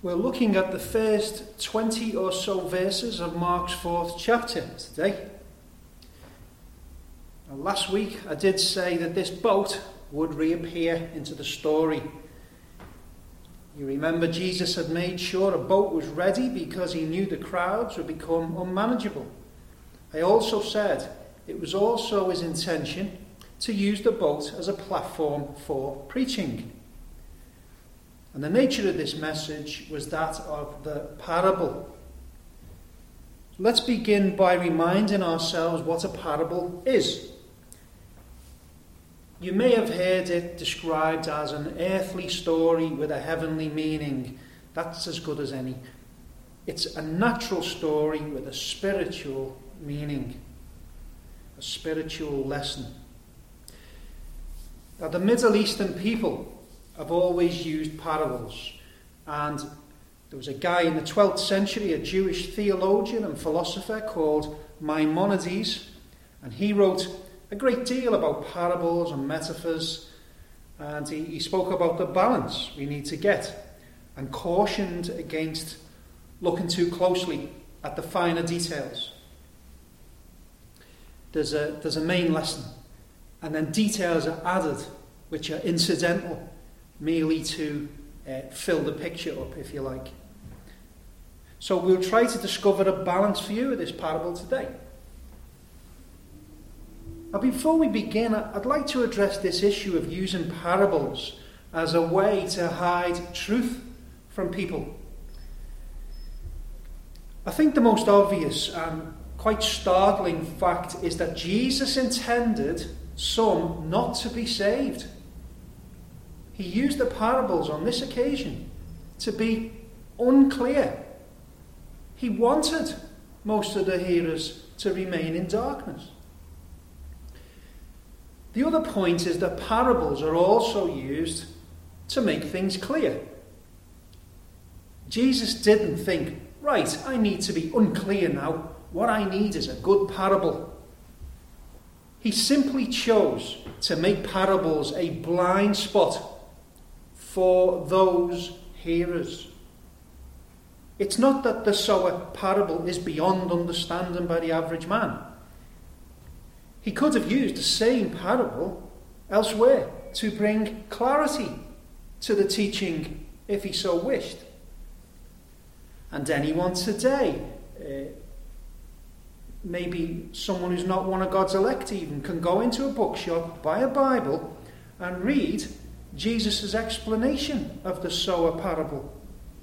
We're looking at the first 20 or so verses of Mark's fourth chapter today. last week I did say that this boat would reappear into the story. You remember Jesus had made sure a boat was ready because he knew the crowds would become unmanageable. I also said it was also his intention to use the boat as a platform for preaching. And the nature of this message was that of the parable. Let's begin by reminding ourselves what a parable is. You may have heard it described as an earthly story with a heavenly meaning. That's as good as any. It's a natural story with a spiritual meaning, a spiritual lesson. Now, the Middle Eastern people have always used parables. And there was a guy in the 12th century, a Jewish theologian and philosopher called Maimonides, and he wrote a great deal about parables and metaphors. And he, he spoke about the balance we need to get and cautioned against looking too closely at the finer details. There's a, there's a main lesson, and then details are added which are incidental merely to uh, fill the picture up, if you like. So we'll try to discover a balanced view of this parable today. Now, before we begin, I'd like to address this issue of using parables as a way to hide truth from people. I think the most obvious and quite startling fact is that Jesus intended some not to be saved. He used the parables on this occasion to be unclear. He wanted most of the hearers to remain in darkness. The other point is that parables are also used to make things clear. Jesus didn't think, right, I need to be unclear now. What I need is a good parable. He simply chose to make parables a blind spot for those hearers. It's not that the sower parable is beyond understanding by the average man. He could have used the same parable elsewhere to bring clarity to the teaching if he so wished. And anyone today, uh, maybe someone who's not one of God's elect even, can go into a bookshop, buy a Bible, and read Jesus' explanation of the sower parable.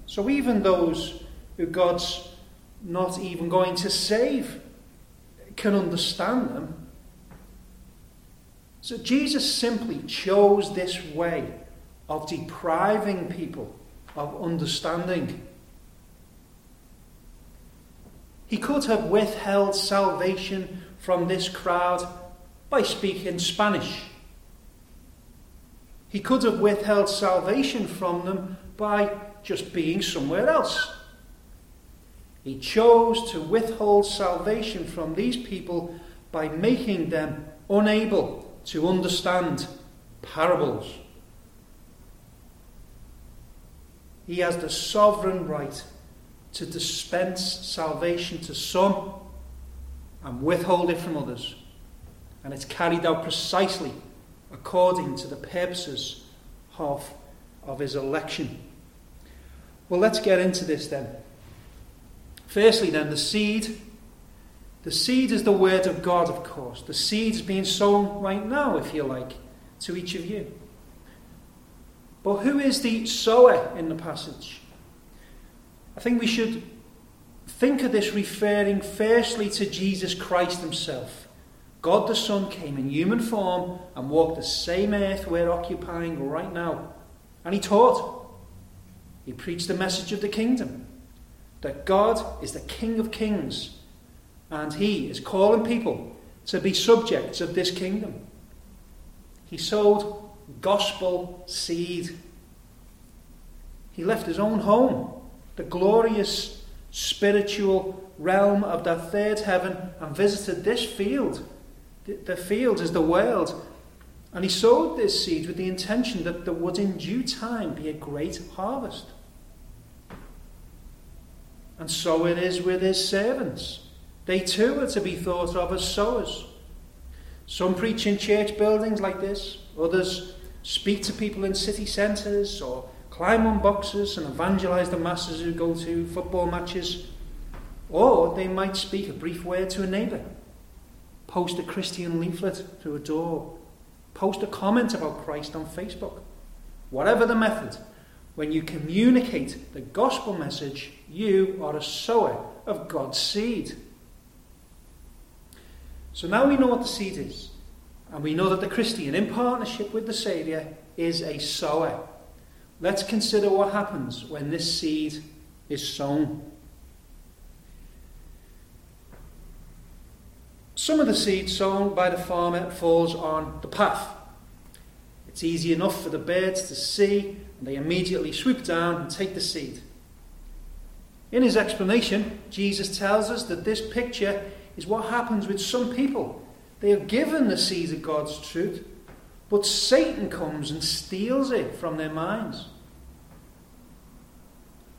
So even those who God's not even going to save can understand them. So Jesus simply chose this way of depriving people of understanding. He could have withheld salvation from this crowd by speaking Spanish he could have withheld salvation from them by just being somewhere else. He chose to withhold salvation from these people by making them unable to understand parables. He has the sovereign right to dispense salvation to some and withhold it from others. And it's carried out precisely according to the purposes of, of his election. Well, let's get into this then. Firstly, then, the seed. The seed is the word of God, of course. The seed is being sown right now, if you like, to each of you. But who is the sower in the passage? I think we should think of this referring firstly to Jesus Christ himself. God the Son came in human form and walked the same earth we're occupying right now. And he taught. He preached the message of the kingdom that God is the King of kings and he is calling people to be subjects of this kingdom. He sowed gospel seed. He left his own home, the glorious spiritual realm of the third heaven, and visited this field the field is the world. And he sowed this seed with the intention that there would in due time be a great harvest. And so it is with his servants. They too are to be thought of as sowers. Some preach in church buildings like this, others speak to people in city centres or climb on boxes and evangelise the masses who go to football matches. Or they might speak a brief word to a neighbour, post a Christian leaflet through a door, post a comment about Christ on Facebook. Whatever the method, when you communicate the gospel message, you are a sower of God's seed. So now we know what the seed is, and we know that the Christian, in partnership with the Saviour, is a sower. Let's consider what happens when this seed is sown. Some of the seed sown by the farmer falls on the path. It's easy enough for the birds to see, and they immediately swoop down and take the seed. In his explanation, Jesus tells us that this picture is what happens with some people. They are given the seed of God's truth, but Satan comes and steals it from their minds.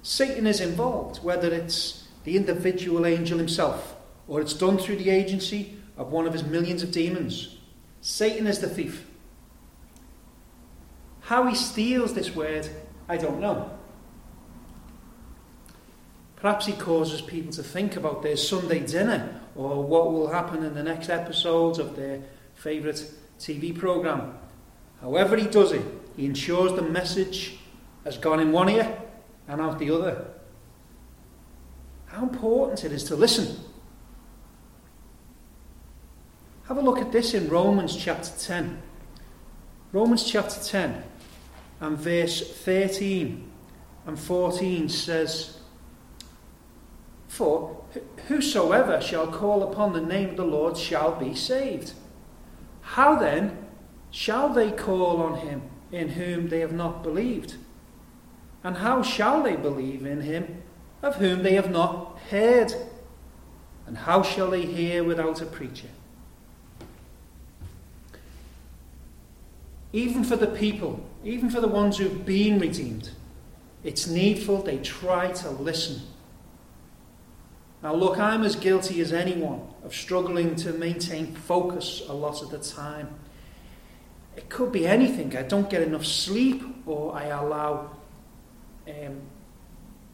Satan is involved, whether it's the individual angel himself or it's done through the agency of one of his millions of demons. Satan is the thief. How he steals this word, I don't know. Perhaps he causes people to think about their Sunday dinner or what will happen in the next episodes of their favourite TV programme. However, he does it, he ensures the message has gone in one ear and out the other. How important it is to listen. Have a look at this in Romans chapter 10. Romans chapter 10 and verse 13 and 14 says, For whosoever shall call upon the name of the Lord shall be saved. How then shall they call on him in whom they have not believed? And how shall they believe in him of whom they have not heard? And how shall they hear without a preacher? Even for the people, even for the ones who've been redeemed, it's needful they try to listen. Now, look, I'm as guilty as anyone of struggling to maintain focus a lot of the time. It could be anything. I don't get enough sleep, or I allow um,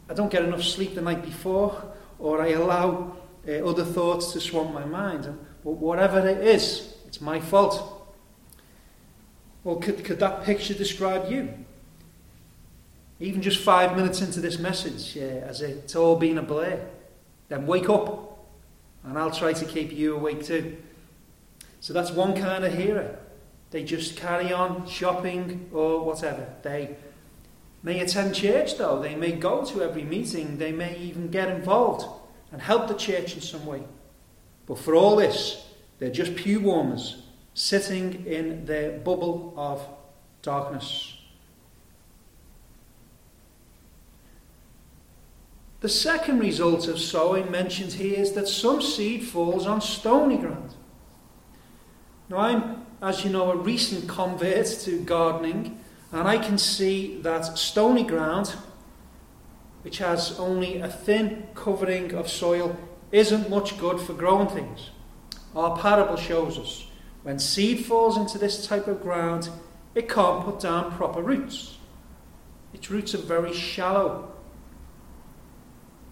I don't get enough sleep the night before, or I allow uh, other thoughts to swamp my mind. But whatever it is, it's my fault. Well, could, could that picture describe you? Even just five minutes into this message, uh, as it's all been a blur, then wake up, and I'll try to keep you awake too. So that's one kind of hearer. They just carry on shopping or whatever. They may attend church, though. They may go to every meeting. They may even get involved and help the church in some way. But for all this, they're just pew warmers sitting in their bubble of darkness. The second result of sowing mentioned here is that some seed falls on stony ground. Now, I'm, as you know, a recent convert to gardening, and I can see that stony ground, which has only a thin covering of soil, isn't much good for growing things. Our parable shows us when seed falls into this type of ground, it can't put down proper roots. Its roots are very shallow.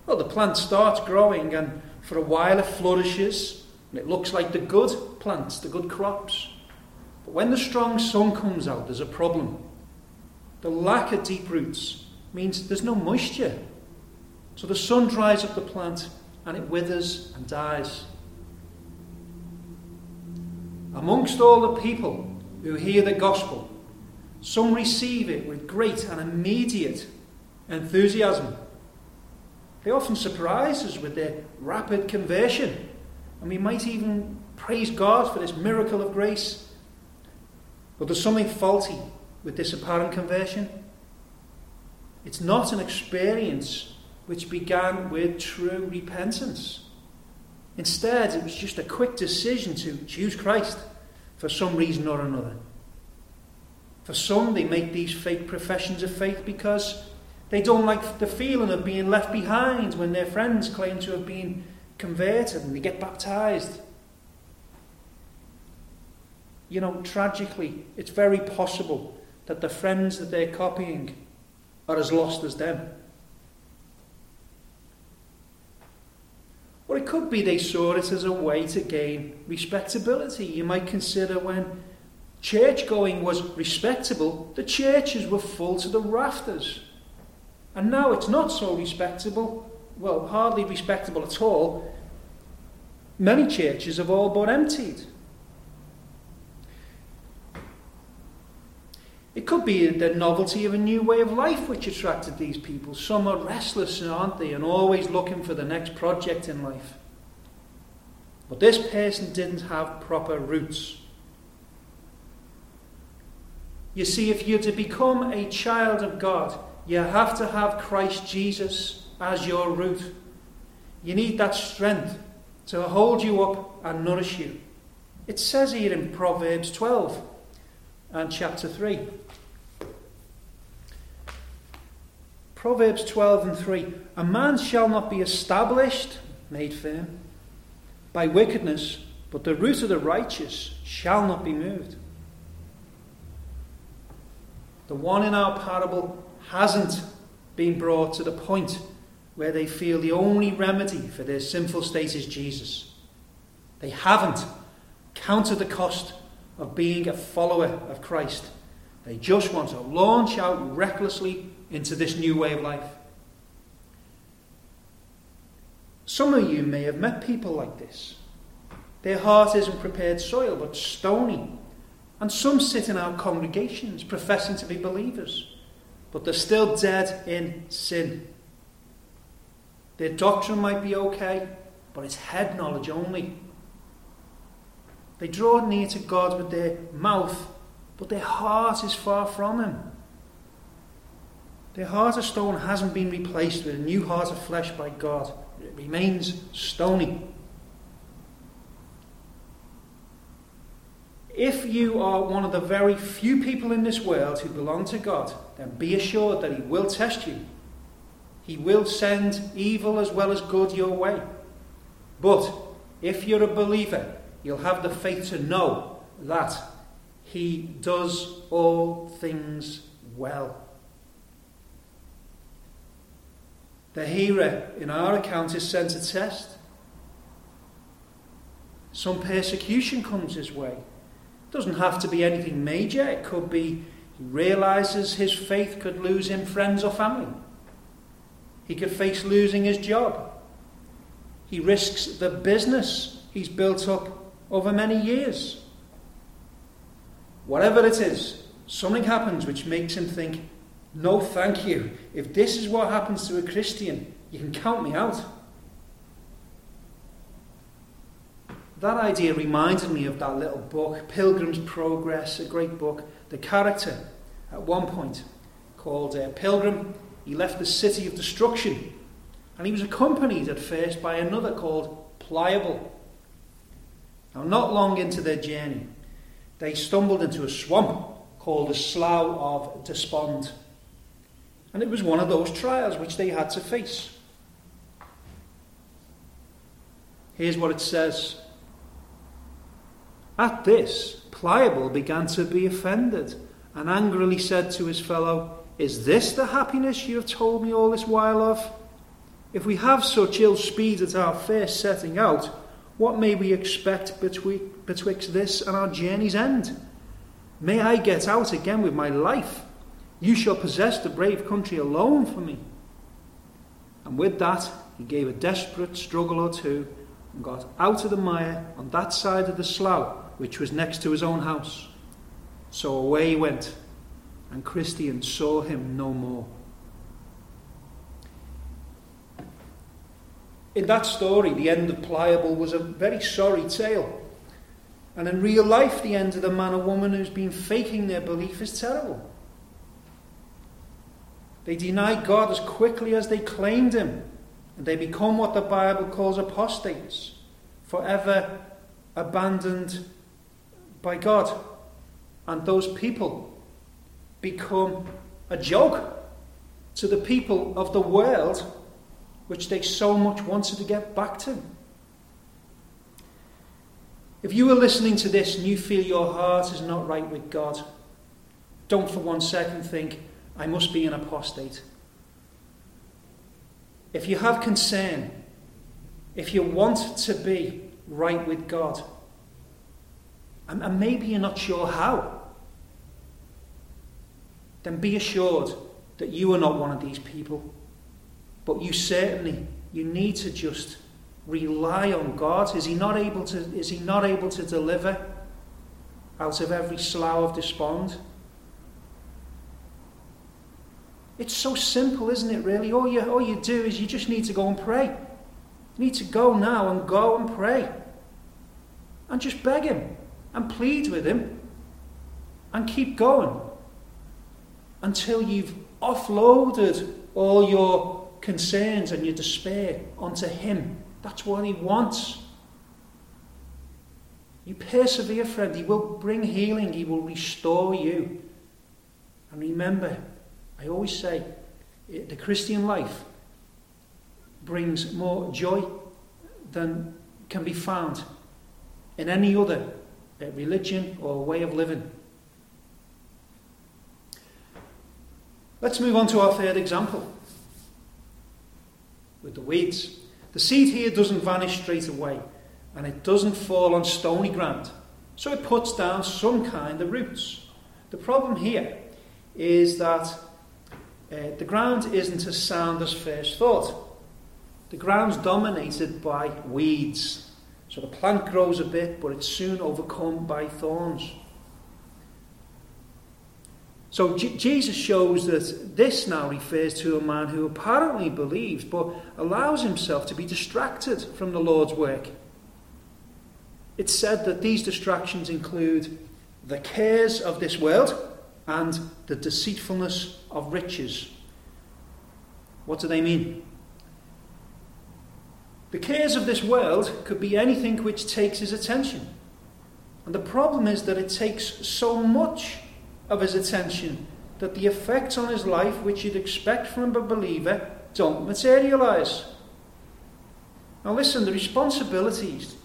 Well, the plant starts growing, and for a while it flourishes, and it looks like the good plants, the good crops. But when the strong sun comes out, there's a problem. The lack of deep roots means there's no moisture. So the sun dries up the plant and it withers and dies. Amongst all the people who hear the gospel, some receive it with great and immediate enthusiasm. They often surprise us with their rapid conversion, and we might even praise God for this miracle of grace. But there's something faulty with this apparent conversion. It's not an experience which began with true repentance. Instead, it was just a quick decision to choose Christ for some reason or another. For some, they make these fake professions of faith because They don't like the feeling of being left behind when their friends claim to have been converted and they get baptized. You know, tragically, it's very possible that the friends that they're copying are as lost as them. Or it could be they saw it as a way to gain respectability. You might consider when church going was respectable, the churches were full to the rafters. And now it's not so respectable, well, hardly respectable at all. Many churches have all but emptied. It could be the novelty of a new way of life which attracted these people. Some are restless, aren't they, and always looking for the next project in life. But this person didn't have proper roots. You see, if you're to become a child of God, you have to have Christ Jesus as your root. You need that strength to hold you up and nourish you. It says here in Proverbs 12 and chapter 3. Proverbs 12 and 3 A man shall not be established, made firm, by wickedness, but the root of the righteous shall not be moved. The one in our parable hasn't been brought to the point where they feel the only remedy for their sinful state is Jesus. They haven't counted the cost of being a follower of Christ. They just want to launch out recklessly into this new way of life. Some of you may have met people like this. Their heart isn't prepared soil, but stony. And some sit in our congregations professing to be believers, but they're still dead in sin. Their doctrine might be okay, but it's head knowledge only. They draw near to God with their mouth, but their heart is far from Him. The heart of stone hasn't been replaced with a new heart of flesh by God. It remains stony. If you are one of the very few people in this world who belong to God, then be assured that He will test you. He will send evil as well as good your way. But if you're a believer, you'll have the faith to know that He does all things well. The hearer in our account is sent a test. Some persecution comes his way. It doesn't have to be anything major. It could be he realizes his faith could lose him friends or family. He could face losing his job. He risks the business he's built up over many years. Whatever it is, something happens which makes him think, no, thank you. If this is what happens to a Christian, you can count me out. That idea reminded me of that little book, Pilgrim's Progress, a great book. The character, at one point, called uh, Pilgrim, he left the city of destruction. And he was accompanied at first by another called Pliable. Now, not long into their journey, they stumbled into a swamp called the Slough of Despond. And it was one of those trials which they had to face. Here's what it says At this, Pliable began to be offended and angrily said to his fellow, Is this the happiness you have told me all this while of? If we have such ill speed at our first setting out, what may we expect betwixt this and our journey's end? May I get out again with my life? You shall possess the brave country alone for me. And with that, he gave a desperate struggle or two and got out of the mire on that side of the slough which was next to his own house. So away he went, and Christian saw him no more. In that story, the end of Pliable was a very sorry tale. And in real life, the end of the man or woman who's been faking their belief is terrible. They deny God as quickly as they claimed Him, and they become what the Bible calls apostates, forever abandoned by God. And those people become a joke to the people of the world which they so much wanted to get back to. If you are listening to this and you feel your heart is not right with God, don't for one second think, I must be an apostate. If you have concern, if you want to be right with God, and, maybe you're not sure how, then be assured that you are not one of these people. But you certainly, you need to just rely on God. Is He not able to, is he not able to deliver out of every slough of despond? It's so simple, isn't it, really? All you, all you do is you just need to go and pray. You need to go now and go and pray. And just beg Him and plead with Him and keep going until you've offloaded all your concerns and your despair onto Him. That's what He wants. You persevere, friend. He will bring healing, He will restore you. And remember, I always say, the Christian life brings more joy than can be found in any other uh, religion or way of living. Let's move on to our third example with the weeds. The seed here doesn't vanish straight away and it doesn't fall on stony ground, so it puts down some kind of roots. The problem here is that uh, the ground isn't as sound as first thought. The ground's dominated by weeds. So the plant grows a bit, but it's soon overcome by thorns. So J- Jesus shows that this now refers to a man who apparently believes, but allows himself to be distracted from the Lord's work. It's said that these distractions include the cares of this world and the deceitfulness of riches. What do they mean? The cares of this world could be anything which takes his attention. And the problem is that it takes so much of his attention that the effects on his life, which you'd expect from a believer, don't materialize. Now, listen, the responsibilities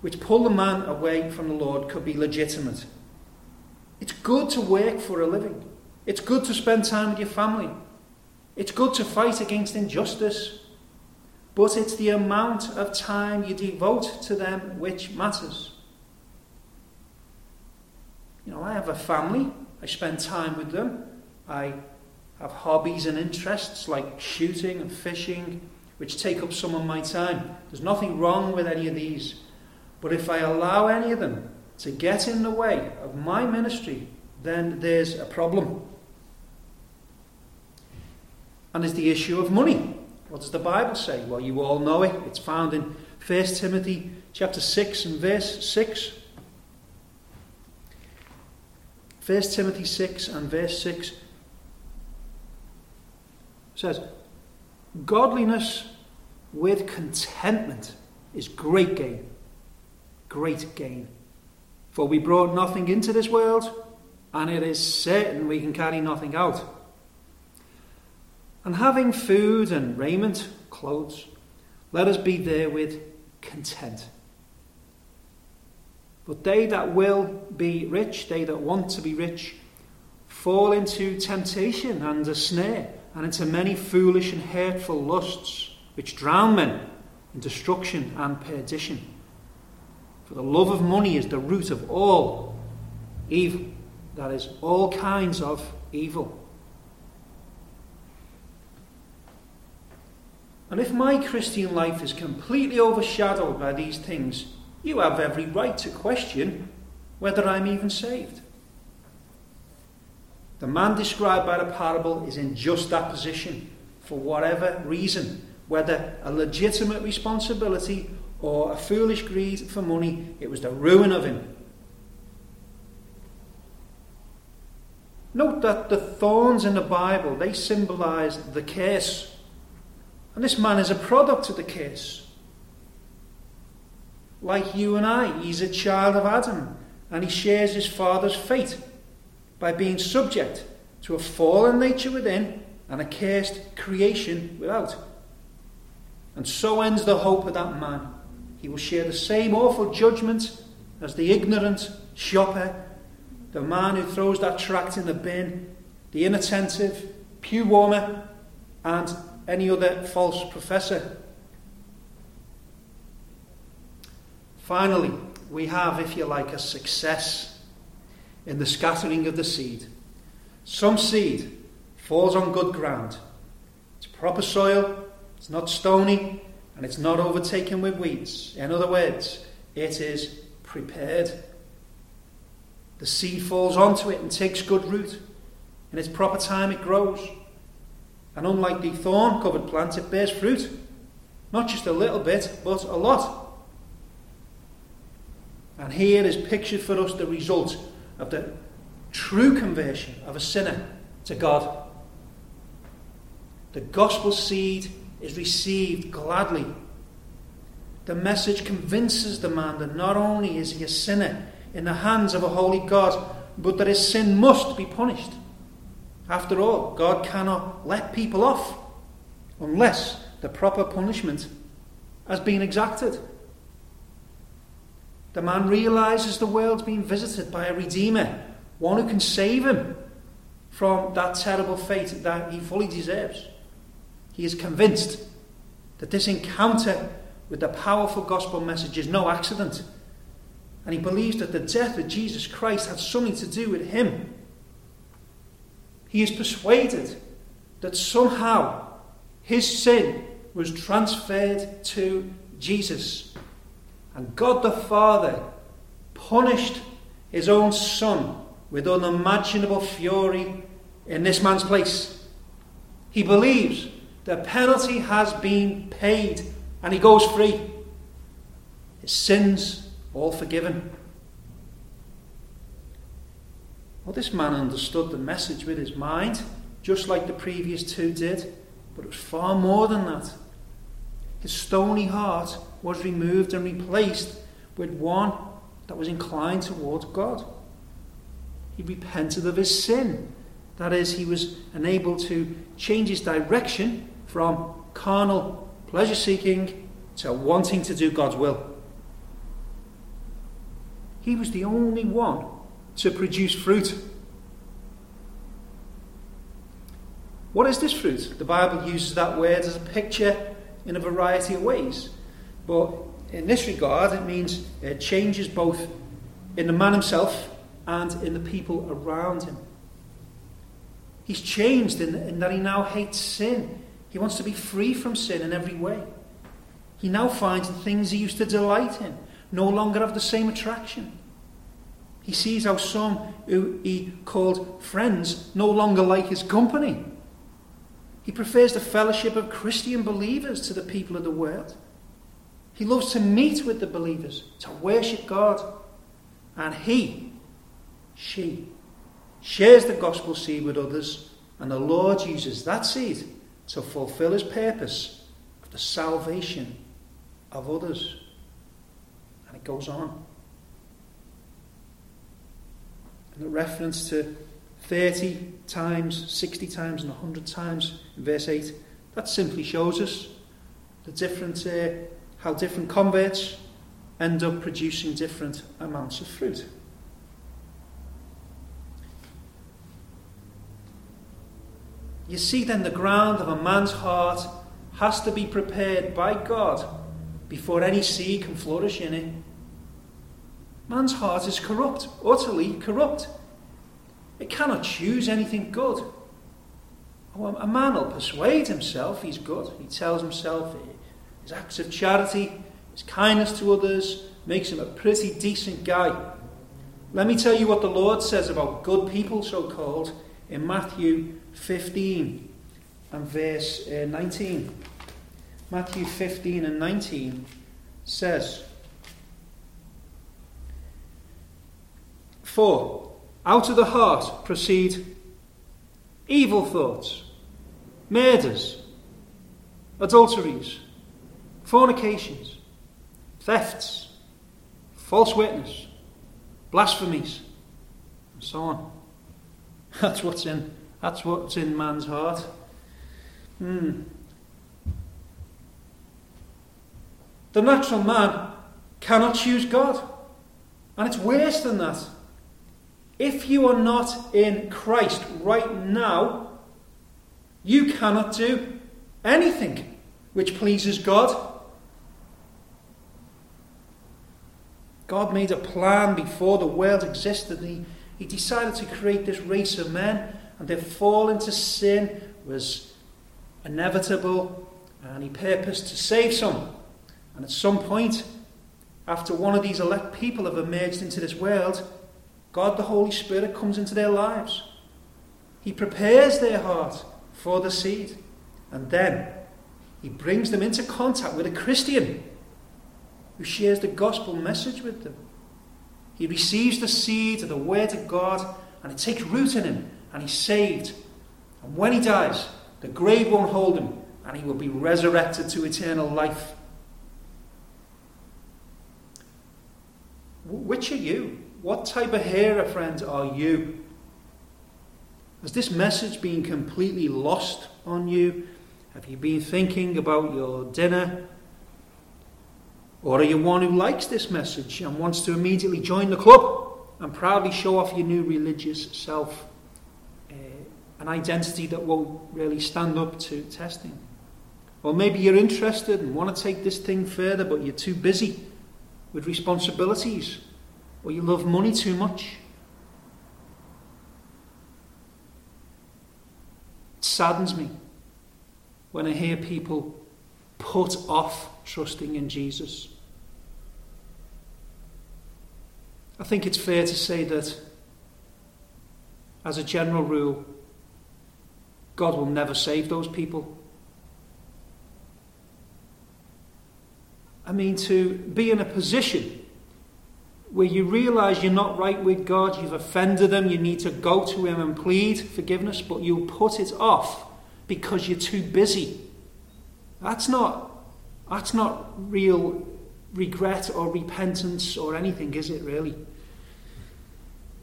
which pull the man away from the Lord could be legitimate. It's good to work for a living, it's good to spend time with your family, it's good to fight against injustice. But it's the amount of time you devote to them which matters. You know, I have a family, I spend time with them, I have hobbies and interests like shooting and fishing, which take up some of my time. There's nothing wrong with any of these. But if I allow any of them to get in the way of my ministry, then there's a problem. And it's the issue of money. What does the Bible say? Well, you all know it. It's found in 1 Timothy chapter 6 and verse 6. 1 Timothy 6 and verse 6 says, Godliness with contentment is great gain. Great gain. For we brought nothing into this world, and it is certain we can carry nothing out. And having food and raiment, clothes, let us be therewith content. But they that will be rich, they that want to be rich, fall into temptation and a snare, and into many foolish and hurtful lusts, which drown men in destruction and perdition. For the love of money is the root of all evil, that is, all kinds of evil. And if my Christian life is completely overshadowed by these things, you have every right to question whether I'm even saved. The man described by the parable is in just that position for whatever reason, whether a legitimate responsibility or a foolish greed for money, it was the ruin of him. Note that the thorns in the Bible, they symbolize the curse and this man is a product of the curse. Like you and I, he's a child of Adam, and he shares his father's fate by being subject to a fallen nature within and a cursed creation without. And so ends the hope of that man. He will share the same awful judgment as the ignorant shopper, the man who throws that tract in the bin, the inattentive pew warmer, and any other false professor. Finally, we have, if you like, a success in the scattering of the seed. Some seed falls on good ground. It's proper soil, it's not stony, and it's not overtaken with weeds. In other words, it is prepared. The seed falls onto it and takes good root. In its proper time, it grows. And unlike the thorn covered plant, it bears fruit. Not just a little bit, but a lot. And here is pictured for us the result of the true conversion of a sinner to God. The gospel seed is received gladly. The message convinces the man that not only is he a sinner in the hands of a holy God, but that his sin must be punished. After all, God cannot let people off unless the proper punishment has been exacted. The man realizes the world's being visited by a Redeemer, one who can save him from that terrible fate that he fully deserves. He is convinced that this encounter with the powerful gospel message is no accident. And he believes that the death of Jesus Christ had something to do with him. He is persuaded that somehow his sin was transferred to Jesus. And God the Father punished his own Son with unimaginable fury in this man's place. He believes the penalty has been paid and he goes free. His sins all forgiven. Well, this man understood the message with his mind, just like the previous two did, but it was far more than that. His stony heart was removed and replaced with one that was inclined towards God. He repented of his sin. That is, he was enabled to change his direction from carnal pleasure seeking to wanting to do God's will. He was the only one to produce fruit. What is this fruit? The Bible uses that word as a picture in a variety of ways. But in this regard, it means it changes both in the man himself and in the people around him. He's changed in, in that he now hates sin. He wants to be free from sin in every way. He now finds the things he used to delight in no longer have the same attraction. He sees how some who he called friends no longer like his company. He prefers the fellowship of Christian believers to the people of the world. He loves to meet with the believers, to worship God. And he, she, shares the gospel seed with others, and the Lord uses that seed to fulfill his purpose of the salvation of others. And it goes on. And the reference to 30 times, 60 times, and 100 times in verse 8, that simply shows us the uh, how different converts end up producing different amounts of fruit. You see, then, the ground of a man's heart has to be prepared by God before any seed can flourish in it. Man's heart is corrupt, utterly corrupt. It cannot choose anything good. Oh, a man will persuade himself he's good. He tells himself his acts of charity, his kindness to others, makes him a pretty decent guy. Let me tell you what the Lord says about good people, so called, in Matthew 15 and verse uh, 19. Matthew 15 and 19 says, For out of the heart proceed evil thoughts, murders, adulteries, fornications, thefts, false witness, blasphemies, and so on. That's what's in that's what's in man's heart. Hmm. The natural man cannot choose God. And it's worse than that. If you are not in Christ right now, you cannot do anything which pleases God. God made a plan before the world existed. He, he decided to create this race of men, and their fall into sin was inevitable, and He purposed to save some. And at some point, after one of these elect people have emerged into this world, God the Holy Spirit comes into their lives. He prepares their heart for the seed, and then He brings them into contact with a Christian who shares the gospel message with them. He receives the seed of the word of God and it takes root in him and he's saved. And when he dies, the grave won't hold him and he will be resurrected to eternal life. Which are you? What type of hearer, friends, are you? Has this message been completely lost on you? Have you been thinking about your dinner or are you one who likes this message and wants to immediately join the club and proudly show off your new religious self? An identity that won't really stand up to testing. Or maybe you're interested and want to take this thing further, but you're too busy with responsibilities, or you love money too much. It saddens me when I hear people put off trusting in Jesus. I think it's fair to say that, as a general rule, God will never save those people. I mean, to be in a position where you realize you're not right with God, you've offended Him, you need to go to Him and plead forgiveness, but you put it off because you're too busy. That's not, that's not real regret or repentance or anything, is it really?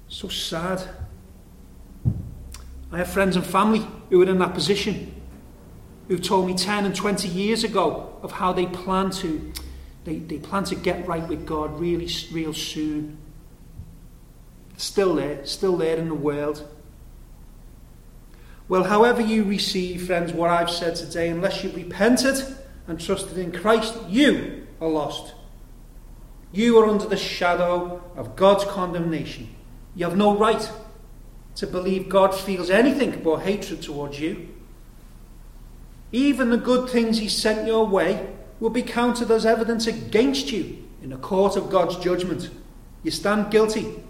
So sad. I have friends and family who are in that position, who told me 10 and 20 years ago of how they plan to, they, they plan to get right with God really, real soon. Still there, still there in the world. Well, however you receive, friends, what I've said today, unless you've repented and trusted in Christ, you are lost. You are under the shadow of God's condemnation. You have no right to believe God feels anything but hatred towards you. Even the good things He sent your way will be counted as evidence against you in the court of God's judgment. You stand guilty,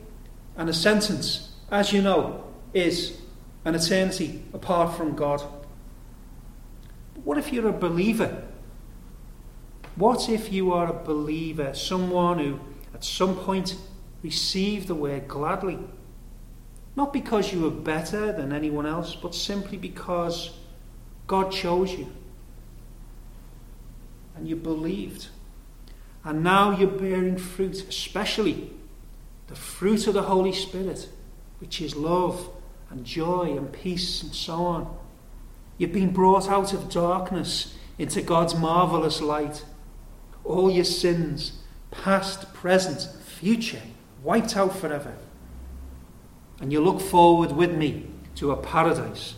and the sentence, as you know, is an eternity apart from God. But what if you're a believer? What if you are a believer, someone who at some point received the word gladly? Not because you were better than anyone else, but simply because God chose you. And you believed. And now you're bearing fruit, especially the fruit of the Holy Spirit, which is love and joy and peace and so on. You've been brought out of darkness into God's marvelous light all your sins, past, present, future, wiped out forever. And you look forward with me to a paradise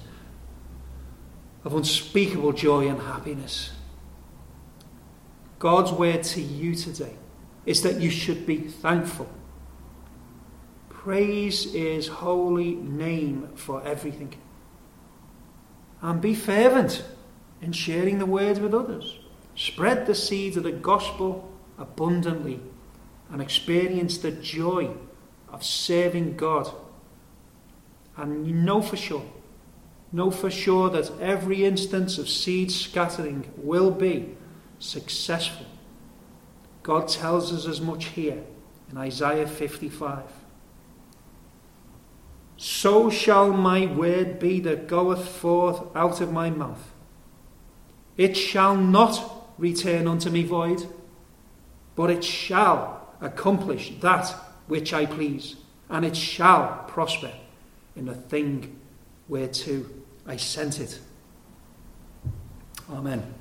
of unspeakable joy and happiness. God's word to you today is that you should be thankful. Praise his holy name for everything. And be fervent in sharing the word with others. Spread the seeds of the gospel abundantly and experience the joy of serving God. And you know for sure, know for sure that every instance of seed scattering will be successful. God tells us as much here in Isaiah 55. So shall my word be that goeth forth out of my mouth. It shall not return unto me void, but it shall accomplish that which I please, and it shall prosper in the thing whereto I sent it. Amen.